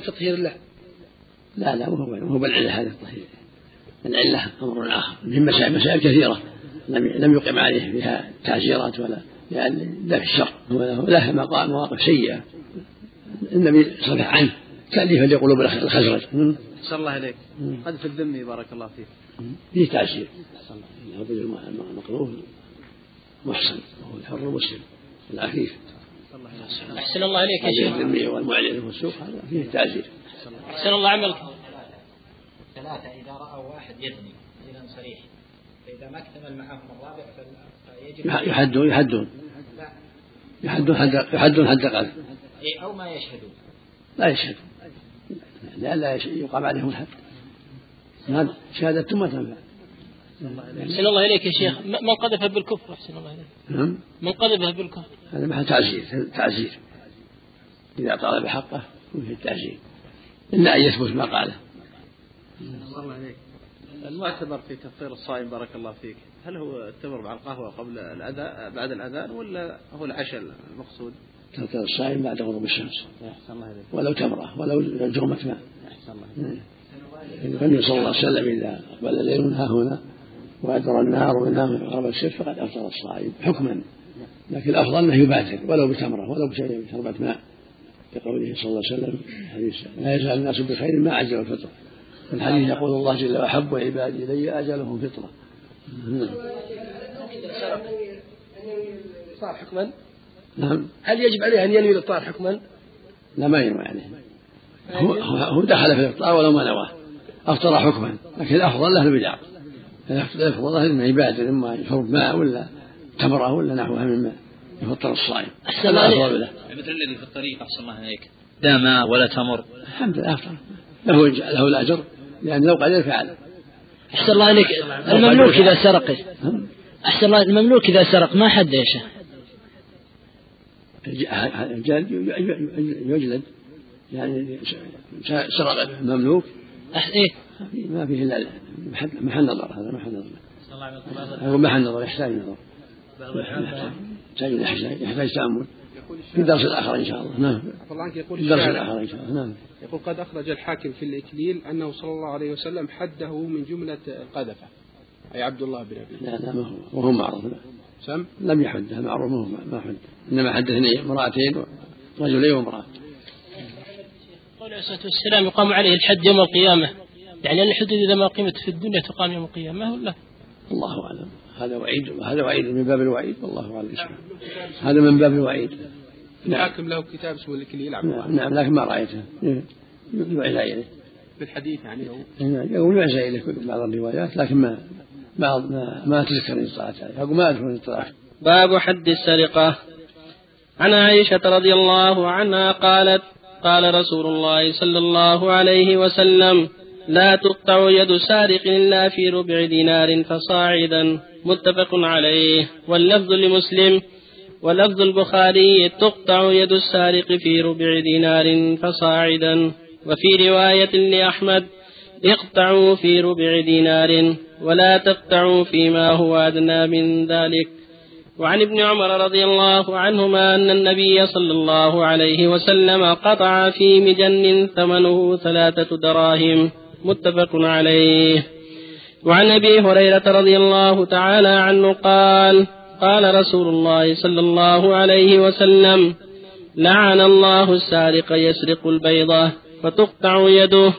تطهير له لا لا مو هو بالعلة هذا التطهير العلة أمر آخر. من مسائل مسائل كثيرة لم لم يقم عليه فيها تعزيرات ولا يعني لا في الشر له مواقف سيئة. النبي صفح عنه تأليفا لقلوب الخزرج. أحسن الله إليك. قذف الذمي بارك الله فيك. فيه تعزير الرجل المقذوف محسن. وهو الحر المسلم. العفيف. أحسن الله إليك يا شيخ. الذمي والمعلن في السوق هذا فيه تعزير أحسن الله عملك. ثلاثة إذا رأوا واحد يزني زنا صريح. فإذا ما اكتمل معهم الرابع فيجب يحدون يحدون. يحدون حد يحدون حد قذف إيه، أو ما يشهدون. لا يشهدون لا لا يقام عليهم الحد. هذا شهادة ما تنفع. أحسن الله إليك. يا شيخ. من قذف بالكفر أحسن الله إليك؟ نعم. من قذف بالكفر. هذا محل تعزير تعزير. إذا طالب حقه فيه التعزير. إلا أن يثبت ما قاله. الله عليك المعتبر في تفطير الصائم بارك الله فيك هل هو التمر مع القهوة قبل الأذان بعد الأذان ولا هو العشاء المقصود؟ تفطير الصائم بعد غروب الشمس. ولو تمرة ولو جرمة ماء النبي صلى الله عليه وسلم إذا أقبل الليل ها هنا. وأدبر النار من ها هنا غرب الشمس فقد أفطر الصائم حكما. لكن الأفضل أنه يبادر ولو بتمرة ولو بشربة ماء كقوله صلى الله عليه وسلم حديث لا يزال الناس بخير ما عجلوا الفطر في الحديث يقول الله جل وأحب عبادي إلي أجلهم فطرة. صار حكما؟ نعم. هل يجب عليه أن ينوي الإفطار حكما؟ لا ما ينوي عليه. هو, هو دخل في الإفطار ولو ما نواه. أفطر حكما لكن الأفضل له البدع. الأفضل له من عبادة إما شرب ماء ولا تمرة ولا نحوها مما يفطر الصائم. أحسن الله له. مثل الذي في الطريق أحسن الله عليك. لا ماء ولا تمر. الحمد لله أفطر. له له الأجر لأن لو قدر فعل. أحسن الله عليك. المملوك إذا سرق. أحسن الله المملوك إذا سرق ما حد يا شيخ الجلد يجلد. يعني سرق المملوك إيه؟ ما فيه إلا محل نظر هذا محل نظر. هو محل نظر يحتاج نظر. يحتاج يحتاج تأمل. في الدرس الآخر إن شاء الله. نعم. يقول في الدرس الآخر إن شاء الله. نعم. يقول قد أخرج الحاكم في الإكليل أنه صلى الله عليه وسلم حده من جملة القذفه أي عبد الله بن ابي لا لا ما هو وهو معروف. سم؟ لم يحده معروف ما حد. إنما حدثني امرأتين رجلين وامرأة. عليه الصلاة والسلام يقام عليه الحد يوم القيامة. يعني الحدود إذا ما قيمت في الدنيا تقام يوم القيامة ولا؟ الله أعلم. هذا وعيد وهذا وعيد من باب الوعيد والله أعلم. هذا من باب الوعيد. الحاكم له كتاب اسمه الكليل نعم, نعم لكن ما رأيته. يعزى إليه. في الحديث يعني يقول يعزى إليه بعض الروايات لكن ما بعض ما, ما تذكر عليه. يقول ما اذكر ان اطلعت باب حد السرقة. عن عائشة رضي الله عنها قالت قال رسول الله صلى الله عليه وسلم لا تقطع يد سارق إلا في ربع دينار فصاعدا متفق عليه. واللفظ لمسلم ولفظ البخاري تقطع يد السارق في ربع دينار فصاعدا. وفي رواية لأحمد اقطعوا في ربع دينار ولا تقطعوا فيما هو أدنى من ذلك. وعن ابن عمر رضي الله عنهما أن النبي صلى الله عليه وسلم قطع في مجن ثمنه ثلاثة دراهم. متفق عليه. وعن أبي هريرة رضي الله تعالى عنه قال قال رسول الله صلى الله عليه وسلم لعن الله السارق يسرق البيضة فتقطع يده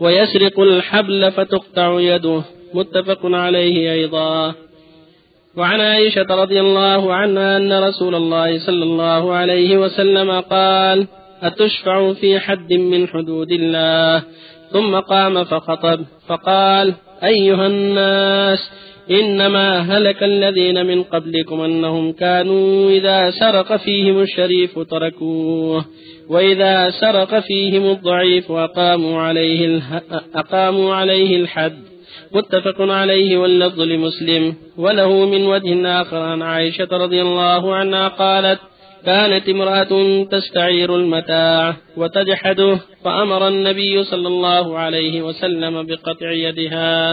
ويسرق الحبل فتقطع يده. متفق عليه أيضا. وعن عائشة رضي الله عنها أن رسول الله صلى الله عليه وسلم قال أتشفع في حد من حدود الله؟ ثم قام فخطب فقال أيها الناس إنما هلك الذين من قبلكم أنهم كانوا إذا سرق فيهم الشريف تركوه وإذا سرق فيهم الضعيف أقاموا عليه, أقاموا عليه الحد. متفق عليه واللفظ لمسلم. وله من وجه آخر عن عائشة رضي الله عنها قالت كانت امرأة تستعير المتاع وتجحده فأمر النبي صلى الله عليه وسلم بقطع يدها.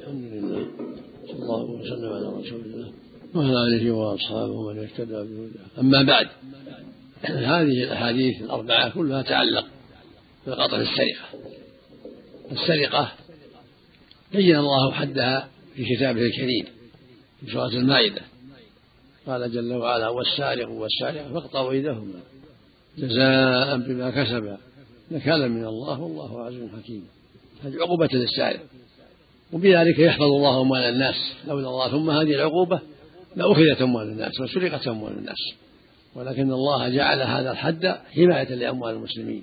الحمد لله صلى الله وسلم على رسول الله وعلى آله وأصحابه ومن اهتدى بهداه. أما بعد هذه الأحاديث الأربعة كلها تعلق بقطع السرقة السرقة بين الله حدها في كتابه الكريم في سورة المائدة. قال جل وعلا والسارق والسارقة فاقطعوا أيديهما جزاء بما كسبا نكالا من الله والله عزيز حكيم. هذه عقوبة للسارق وبذلك يحفظ الله أموال الناس. لولا الله ثم هذه العقوبة لأخذت أموال الناس وسرقت أموال الناس. ولكن الله جعل هذا الحد حماية لأموال المسلمين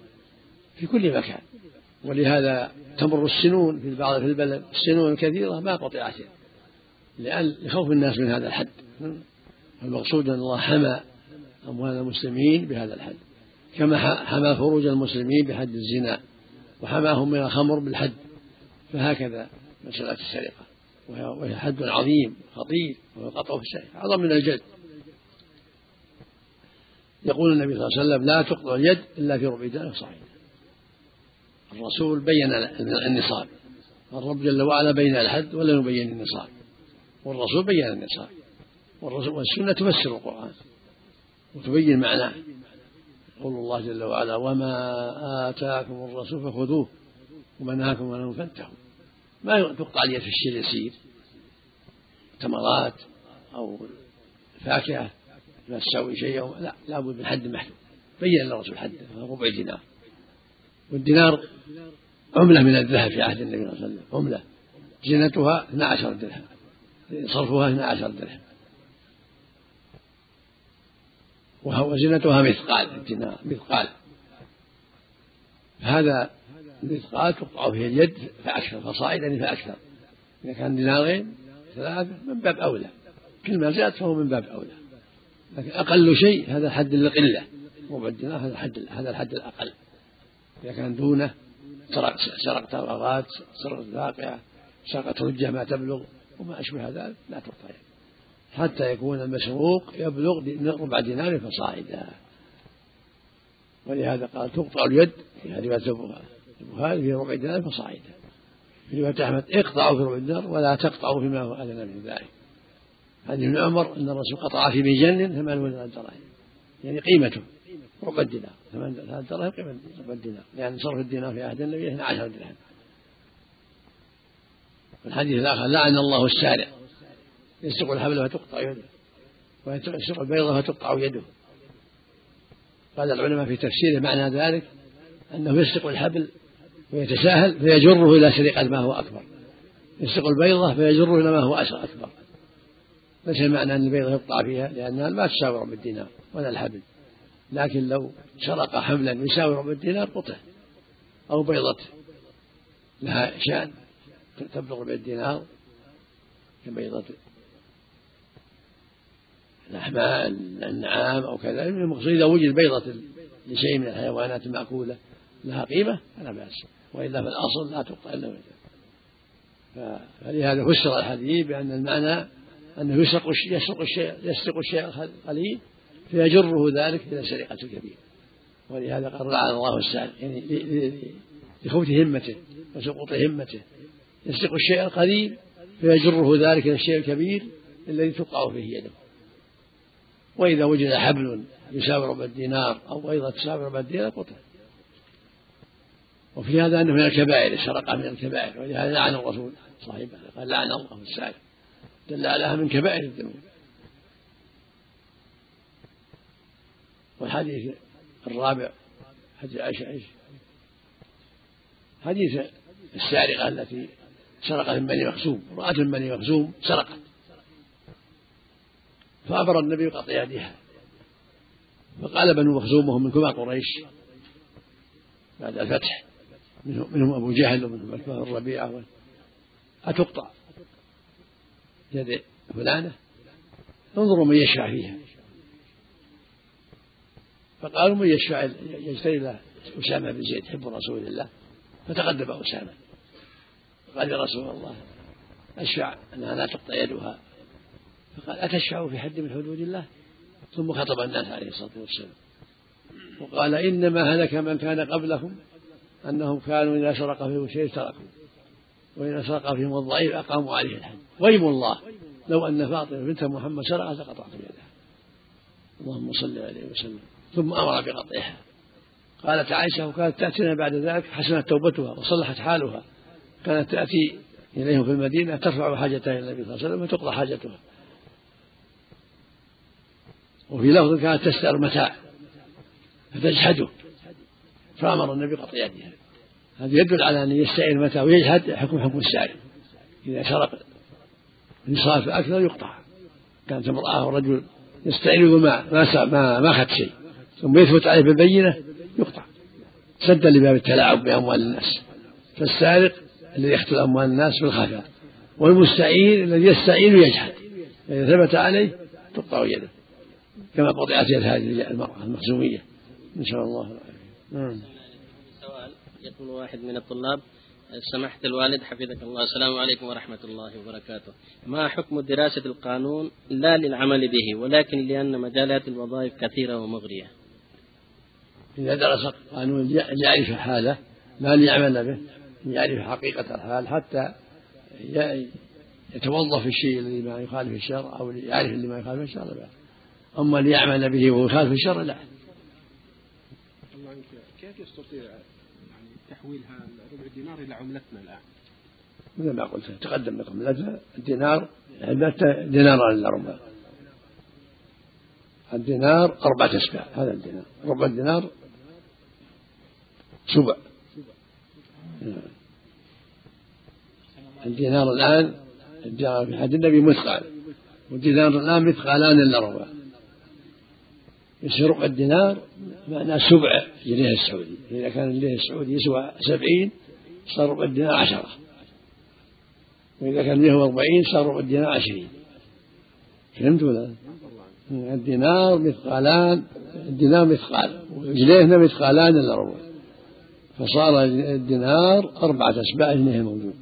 في كل مكان. ولهذا تمر السنون في بعض في البلد. السنون الكثيرة ما قطعت لأن لخوف الناس من هذا الحد. المقصود أن الله حمى أموال المسلمين بهذا الحد. كما حمى فروج المسلمين بحد الزنا. وحماهم من الخمر بالحد. فهكذا مسألة السرقة. وهي حد عظيم خطير وهو قطع في السرقة. أعظم من الجلد يقول النبي صلى الله عليه وسلم لا تقطع اليد إلا في ربع دار صحيح. الرسول بين النصاب. الرب جل وعلا بين الحد ولم يبين النصاب. والرسول بين النصاب. والسنة تفسر القرآن. وتبين معناه. يقول الله جل وعلا وما آتاكم الرسول فخذوه وما نهاكم عنه فانتهوا. ما تقطع اليد في الشيء اليسير. تمرات أو فاكهة لا تساوي شيء لا لابد من حد محدود. بين الرسول حده ربع دينار. والدينار عملة من الذهب في عهد النبي صلى الله عليه وسلم عملة. زينتها 12 درهم صرفها 12 درهم. وزينتها مثقال الدينار مثقال. هذا مثقال تقطع فيه اليد فأكثر فصاعدا فأكثر. إذا كان دينارين ثلاثة من باب أولى كل ما زاد فهو من باب أولى. لكن أقل شيء هذا حد القلة ربع الدينار هذا الحد هذا الحد الأقل. إذا كان دونه سرق سرق تمرات سرق واقعة سرقت رجة ما تبلغ وما أشبه ذلك لا تقطع حتى يكون المسروق يبلغ ربع دينار فصاعدا. ولهذا قال تقطع اليد في رواية البخاري في ربع دينار فصاعدا. في رواية أحمد اقطعوا في ربع دينار ولا تقطعوا فيما هو أدنى من ذلك. هذه ابن عمر أن الرسول قطع في مجن ثمانون دراهم يعني قيمته. ربع الدينار ثمان دراهم قيمة ربع الدينار لأن صرف الدينار في عهد النبي 12 درهم الحديث الآخر لعن الله السارق يسرق الحبل فتقطع يده. ويسرق البيضة فتقطع يده. قال العلماء في تفسيره معنى ذلك أنه يسرق الحبل ويتساهل فيجره إلى سرقة ما هو أكبر. يسرق البيضة فيجره إلى ما هو أكبر. ليس المعنى أن البيضة يقطع فيها لأنها ما تساوي ربع الدينار ولا الحبل. لكن لو سرق حملا يساوي ربع الدينار قطع أو بيضة لها شأن تبلغ ربع الدينار كبيضة الأحمال النعام أو كذا. المقصود إذا وجد بيضة لشيء من الحيوانات المأكولة لها قيمة فلا بأس. وإلا فالأصل لا تقطع إلا فلهذا فسر الحديث بأن المعنى أنه يسرق يسرق الشيء يسرق الشيء القليل فيجره ذلك إلى سرقة الكبير. ولهذا قال لعن الله السارق يعني لخوف همته وسقوط همته. يسرق الشيء القليل فيجره ذلك إلى الشيء الكبير الذي تقطع فيه يده. وإذا وجد حبل يساوي ربع الدينار أو بيضة تساوي ربع الدينار قطع. وفي هذا أنه من الكبائر السرقة من الكبائر. ولهذا لعن الرسول صاحبه قال لعن الله السارق دل عليها من كبائر الذنوب. والحديث الرابع حديث عائشة؟ حديث السارقة التي سرقت من بني مخزوم رأت من بني مخزوم سرقت. فأمر النبي بقطع يدها فقال بنو مخزوم وهم من كبار قريش. بعد الفتح منهم أبو جهل ومنهم الربيعة أتقطع يد فلانة؟ انظروا من يشفع فيها. فقالوا من يشفع يجتري له أسامة بن زيد حب رسول الله. فتقدم أسامة. قال يا رسول الله أشفع أنها لا تقطع يدها. فقال أتشفع في حد من حدود الله؟ ثم خطب الناس عليه الصلاة والسلام. وقال إنما هلك من كان قبلهم أنهم كانوا إذا سرق فيهم شيء تركوا. وإذا سرق فيهم الضعيف أقاموا عليه الحد ويم الله لو أن فاطمة بنت محمد سرقت لقطعت يدها. اللهم صل عليه وسلم. ثم أمر بقطعها قالت عائشة وكانت تأتينا بعد ذلك حسنت توبتها وصلحت حالها. كانت تأتي إليهم في المدينة ترفع حاجتها إلى النبي صلى الله عليه وسلم وتقضى حاجتها. وفي لفظ كانت تستأر متاع فتجحده. فأمر النبي قطع يدها. هذا يدل على أن يستعير متى ويجحد حكم حكم السائل. إذا سرق نصاب أكثر يقطع. كانت امرأة ورجل يستعير ما ما ما أخذ شيء. ثم يثبت عليه بالبينة يقطع. سدا لباب التلاعب بأموال الناس. فالسارق الذي يقتل أموال الناس بالخفاء والمستعين الذي يستعين يجحد إذا ثبت عليه تقطع يده. كما قطعت يد هذه المرأة المخزومية. نسأل الله العافية. نعم. سؤال يقول واحد من الطلاب سمحت الوالد حفظك الله. السلام عليكم ورحمة الله وبركاته. ما حكم دراسة القانون لا للعمل به ولكن لأن مجالات الوظائف كثيرة ومغرية؟ إذا درس القانون ليعرف حاله ما ليعمل به يعرف حقيقة الحال حتى يتوظف في الشيء الذي ما يخالف الشرع أو يعرف اللي ما يخالف الشرع لا. أما ليعمل به ويخالف الشرع لا. الله كيف يستطيع يعني تحويلها ربع دينار إلى عملتنا الآن؟ مثل ما قلت تقدم لكم الدينار دينار إلا ربع. الدينار أربعة أسباع هذا الدينار ربع الدينار سبع الدينار الآن الدينار في حد النبي مثقال والدينار الآن مثقالان إلا ربع. يصير ربع الدينار معناه سبع جنيه السعودي. إذا كان الجنيه السعودي يسوى سبعين صار ربع الدينار عشرة. وإذا كان 140 صار ربع الدينار عشرين. فهمت ولا؟ الدينار مثقالان الدينار مثقال. وجنيهنا مثقالان إلا ربع. فصار الدينار أربعة أسباع جنيه موجود.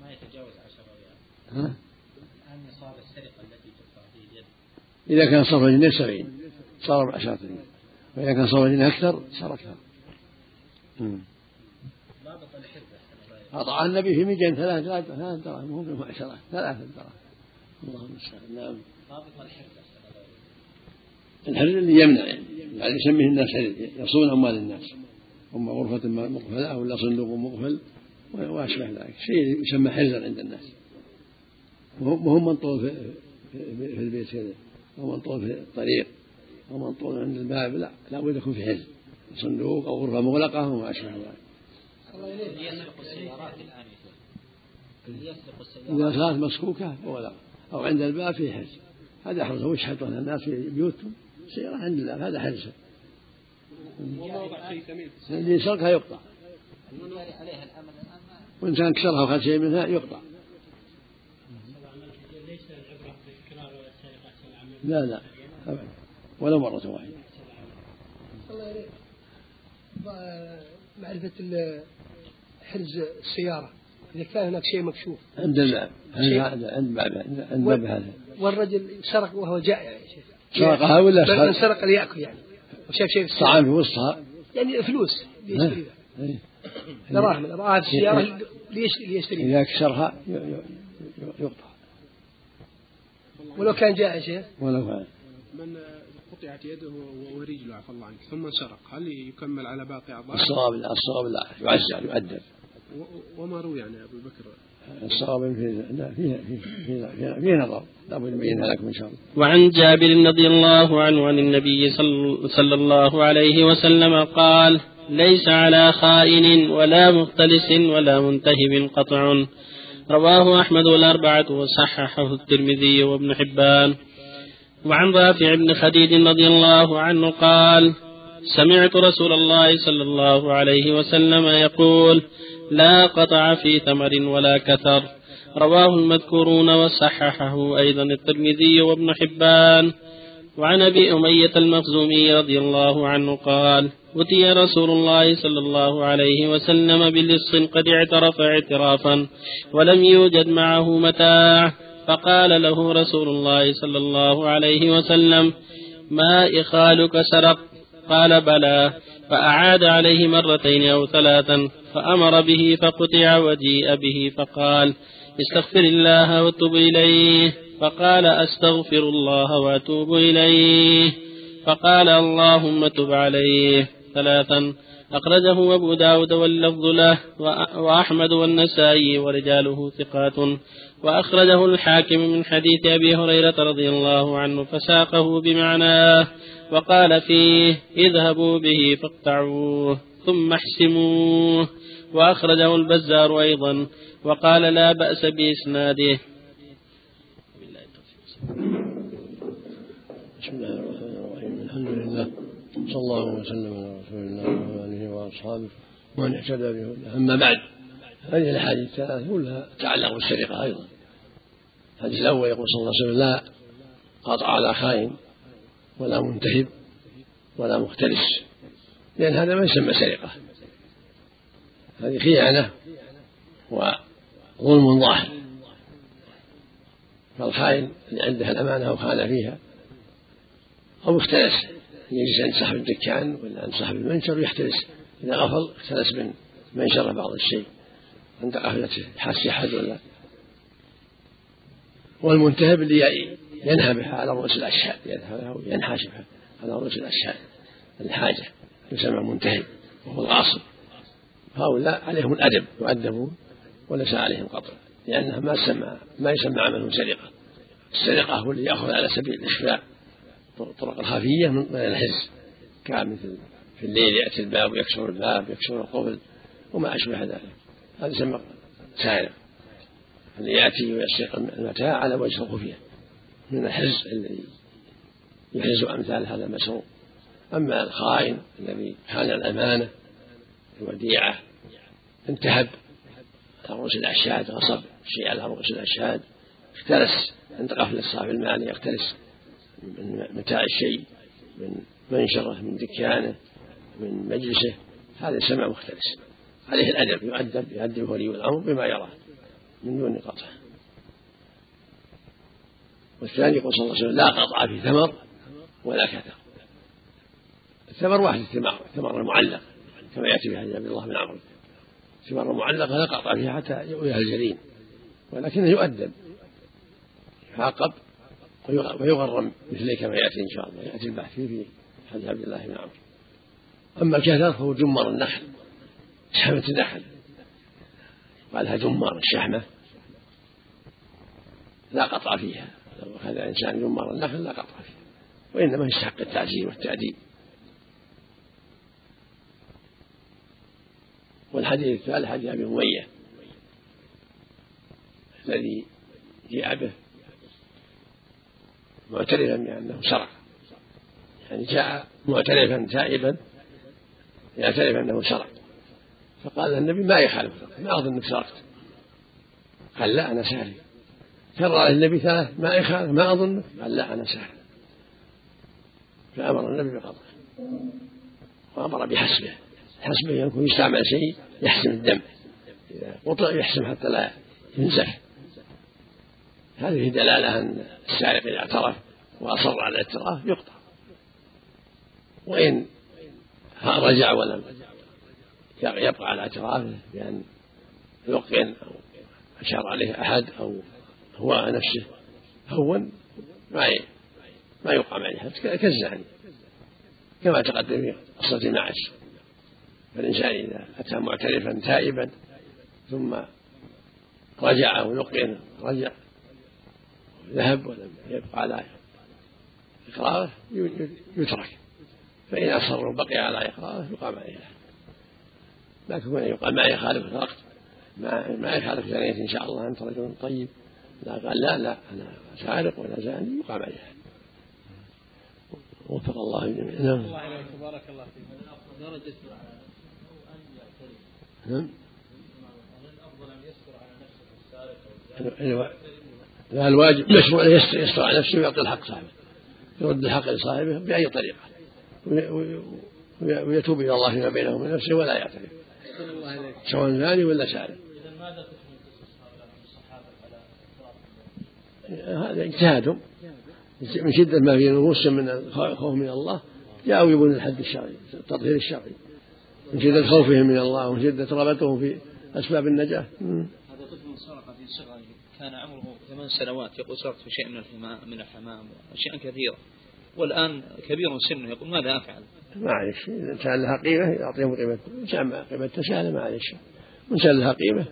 ما يتجاوز عشرة ريال ها؟ السرقة التي تدفع اليد إذا كان صرف جنيه سبعين صار بعشرة ريال وإذا كان صرف جنيه أكثر صار أكثر. ضابط النبي في ميجان ثلاث ثلاث دراهم مو بعشرة ثلاثة دراهم. اللهم المستعان نعم ضابط الحربة الحرز اللي يمنع يعني, يعني يسميه الناس حرز يصون أموال الناس. أما غرفة مقفلة ولا صندوق مقفل وأشبه ذلك. شيء يسمى حرزا عند الناس. وهو منطول في, في البيت كذا. أو منطول في الطريق. أو منطول عند الباب. لا لا بد يكون في حرز. صندوق أو غرفة مغلقة وما أشبه ذلك. يسرق السيارات يسرق السيارات. إذا صارت مسكوكة ولا أو عند الباب في حرز. هذا حرز هو يشحطون الناس في بيوتهم. سيارة عند الباب هذا حرز اللي يسرقها يقطع. وإن كان كسرها وأخذ شيء منها يقطع. لا لا أبدا. ولا مرة واحدة. الله معرفة حرز السيارة. إذا كان هناك شيء مكشوف. عند الباب عند الباب عند الباب هذا والرجل سرق وهو جائع يا شيخ. سرقها ولا من سرق- سرق ليأكل يعني. وشاف شيء في السيارة طعام في وسطها يعني فلوس ليشتريها. إيه. دراهم دراهم في السيارة ليش- ليشتريها؟ إذا كسرها يقطع. ولو كان جائع يا شيخ. ولو كان. من قطعت يده ورجله عفى الله عنك ثم سرق هل يكمل على باقي أعضائه الصواب لا الصواب لا يعزر يؤدب. و- وما روي عن أبي بكر؟ الصواب في فيه, فيه, فيه نظر. لابد نبينها لكم إن شاء الله. وعن جابر رضي الله عنه عن النبي صل- صلى الله عليه وسلم قال ليس على خائن ولا مختلس ولا منتهب قطع. رواه أحمد والأربعة وصححه الترمذي وابن حبان. وعن رافع بن خديج رضي الله عنه قال سمعت رسول الله صلى الله عليه وسلم يقول لا قطع في ثمر ولا كثر. رواه المذكورون وصححه أيضا الترمذي وابن حبان. وعن أبي أمية المخزومي رضي الله عنه قال أتي رسول الله صلى الله عليه وسلم بلص قد اعترف اعترافا ولم يوجد معه متاع. فقال له رسول الله صلى الله عليه وسلم ما إخالك سرق؟ قال بلى. فأعاد عليه مرتين أو ثلاثا فأمر به فقطع وجيء به فقال استغفر الله وتب إليه. فقال أستغفر الله وأتوب إليه. فقال اللهم تب عليه. ثلاثا أخرجه أبو داود واللفظ له وأحمد والنسائي ورجاله ثقات. وأخرجه الحاكم من حديث أبي هريرة رضي الله عنه فساقه بمعناه وقال فيه اذهبوا به فاقطعوه ثم احسموه. وأخرجه البزار أيضا وقال لا بأس بإسناده. بسم الله الرحمن الرحيم. الحمد لله. صلى الله وسلم على رسول الله وعلى آله وأصحابه ومن اهتدى بهداه. أما بعد هذه الأحاديث الثلاث كلها تتعلق بالسرقة أيضا. الحديث الأول يقول صلى الله عليه وسلم لا قطع على خائن ولا منتهب ولا مختلس لأن هذا ما يسمى سرقة. هذه خيانة وظلم ظاهر. فالخائن اللي عنده الأمانة وخان فيها أو اختلس يجلس عند صاحب الدكان ولا عند صاحب المنشر ويحترس إذا غفل اختلس من منشره بعض الشيء عند قفلته حاسي أحد ولا. والمنتهب اللي ينهبه على رؤوس الأشياء يذهبها وينحاشفها على رؤوس الأشياء الحاجة يسمى منتهب وهو الغاصب. هؤلاء عليهم الأدب يؤدبون وليس عليهم قطع لأنها ما يسمى ما يسمى عملهم سرقة. السرقة هو اللي يأخذ على سبيل الإخفاء. الطرق الخفية من غير الحز. كان مثل في الليل يأتي الباب ويكسر الباب يكسر القفل وما أشبه ذلك. هذا يسمى سارق. اللي يأتي ويسرق المتاع على وجه الخفية. من الحز الذي يحز أمثال هذا المسروق. أما الخائن الذي خان الأمانة الوديعة انتهب على رؤوس الأشهاد غصب. شيء على رؤوس الأشهاد. اختلس. عند قفل الصاحب المالي يختلس. من متاع الشيء. من منشره. من دكانه من مجلسه. هذا سمع مختلس. عليه الأدب. يؤدب. يؤدب ولي الأمر بما يراه من دون قطع والثاني يقول صلى الله عليه وسلم لا قطع في ثمر ولا كثر. الثمر واحد الثمار. الثمر المعلق. كما يأتي في حديث عبد الله بن عمرو. الثمار المعلقة لا قطع فيها حتى يؤويها الجريم ولكنه يؤدب يعاقب ويغرم مثله كما يأتي إن شاء الله. يأتي البحث في حديث عبد الله بن عمرو. أما الكثر فهو جمر النخل. شحمة النخل. قالها جمار الشحمة. لا قطع فيها. لو أخذ إنسان جمار النخل لا قطع فيها. وإنما يستحق التعزير والتأديب. والحديث الثالث حديث أبي أمية الذي جاء به معترفا بأنه سرق. يعني جاء معترفا تائبا يعترف أنه سرق. فقال النبي ما يخالف ما أظن أنك سرقت. قال لا أنا سارق. كرر النبي ثلاث ما يخالف ما أظنك قال لا أنا سارق. فأمر النبي بقطعه وأمر بحسبه. حسبه يكون يستعمل شيء يحسم الدم. إذا قطع يحسم حتى لا ينزف هذه دلالة أن السارق إذا اعترف وأصر على الاعتراف يقطع. وإن رجع ولم يبقى على اعترافه بأن يلقن أو أشار عليه أحد أو هو نفسه هون ما ما يقام عليه كالزاني. كما تقدم في قصة معش فالإنسان إذا أتى معترفا تائبا ثم رجع ويقن رجع ذهب ولم يبقى على إقراره يترك. فإن أصر وبقي على إقراره يقام عليه لكن من يقال ما يخالف الوقت. ما ما يخالف زانية إن شاء الله. أنت رجل طيب. لا قال لا لا أنا سارق ولا زاني يقام عليه وفق الله الجميع. نعم. الله عليك. بارك الله فيك. درجة نعم. يستر السارق لا الواجب مشروع يستر على نفسه ويعطي الحق صاحبه. يرد الحق لصاحبه بأي طريقة. ويتوب إلى الله فيما بينه وبين نفسه ولا يعترف. سواء زاني ولا سارق هذا اجتهادهم. من شدة ما في نفوسهم من الخوف من الله جاءوا يبون الحد الشرعي التطهير الشرعي. من شدة خوفهم من الله ومن شدة رغبتهم في أسباب النجاة. هذا طفل سرق في صغره كان عمره ثمان سنوات يقول سرقت في شيء من الحمام من الحمام وأشياء كثيرة والآن كبير سنه يقول ماذا أفعل؟ معلش إذا كان لها قيمة يعطيهم قيمة كان قيمتها سهلة معلش وإن كان لها قيمة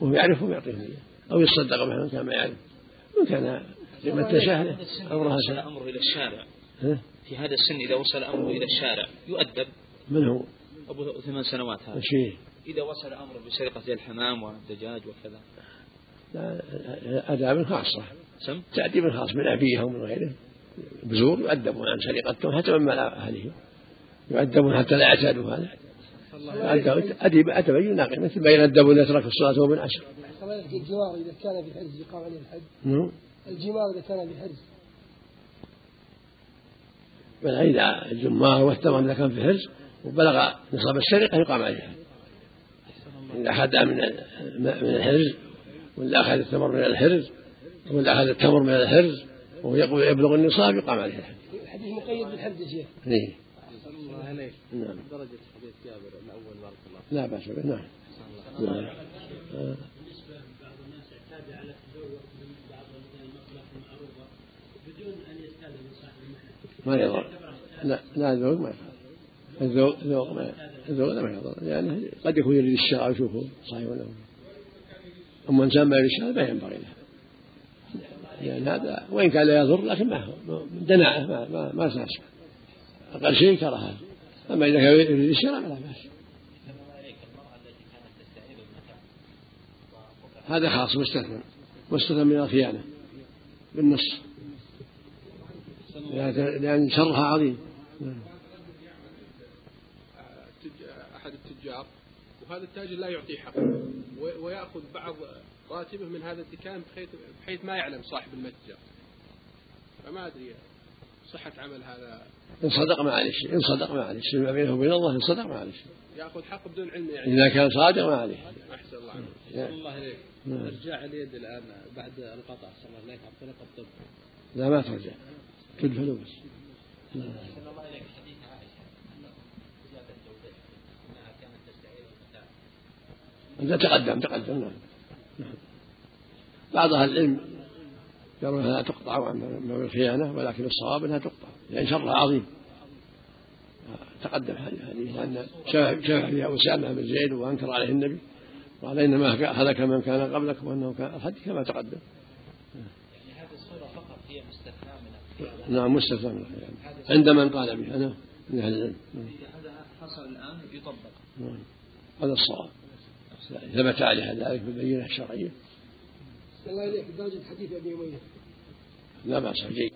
وهو يعرفهم يعطيهم إياه أو يتصدق بها كان ما يعرف. وإن كان قيمتها سهلة أمرها وصل سهل أمره إلى الشارع؟ في هذا السن إذا وصل أمره إلى الشارع يؤدب. من هو؟ أبو ثمان سنوات هذا. فيه؟ إذا وصل أمره بسرقة زي الحمام والدجاج وكذا. لا، آداب خاصة. سم؟ تأديب خاص من أبيه أو من غيره بزور يؤدبون عن سرقتهم حتى من مال أهلهم. يؤدبون حتى لا يعتادوا هذا. يؤدب- أدب أتبين مثل ما يؤدبون إذا ترك الصلاة وهو من عشر الجوار إذا كان في حرز يقام عليه الحد نعم. الجمار إذا كان في حرز بل إذا الجمار والثمر إذا كان في حرز وبلغ نصاب السرقة يقام عليها. إذا أخذ من من الحرز ولا أخذ الثمر من الحرز ولا أخذ التمر من الحرز وهو يقول يبلغ النصاب يقام عليه الحد الحديث مقيد بالحد يا شيخ. إيه. الله عليك نعم. درجة حديث جابر الأول بارك الله. لا بأس به. نعم. نعم. آه. ما يضر. لا لا الذوق ما يفعل الذوق الذوق ما ما يضر يعني قد يكون يريد الشراء ويشوفه صحيح ولا أما إنسان ما يريد الشراء ما ينبغي له. لأن هذا وإن كان لا يضر لكن ما هو دناءة ما ما ما أقل شيء كراهة. أما إذا كان يريد الشراء فلا بأس. هذا خاص مستثنى مستثنى من الخيانة. بالنص. لأن شرها عظيم. نعم. وهذا التاجر لا يعطيه حقه ويأخذ بعض راتبه من هذا الدكان بحيث, بحيث ما يعلم صاحب المتجر. فما أدري صحة عمل هذا. إن صدق ما عليه شيء إن صدق ما عليه شيء ما بينه وبين الله إن صدق ما عليه شيء. يأخذ حقه بدون علم يعني. إذا كان صادق ما عليه أحسن الله عنه أحسن الله عليك نعم. ارجاع اليد الآن بعد القطع. أحسن الله عليك. عن طريق الطب لا ما ترجع. تدفن بس نعم. أحسن الله إليك حديث عائشة أنه زيادة زوجته أنها كانت تستعير أنت تقدم تقدم نعم. نعم. بعض أهل العلم يرون أنها تقطع عن من الخيانة ولكن الصواب أنها تقطع لأن شرها عظيم. تقدم الحديث أن شفع فيها أسامة بن زيد وأنكر عليه النبي قال إنما هلك من كان قبلكم وأنه كان الحديث كما تقدم. يعني هذه الصورة فقط هي مستثناة من الخيانة نعم مستثنى من الخيانة. عند من قال به أنا من أهل العلم. نعم. هذا حصل الآن يطبق. نعم. هذا الصواب. ثبت عليها ذلك بالبينة الشرعية الله إليك درجة حديث أبي أمية. لا بأس جيد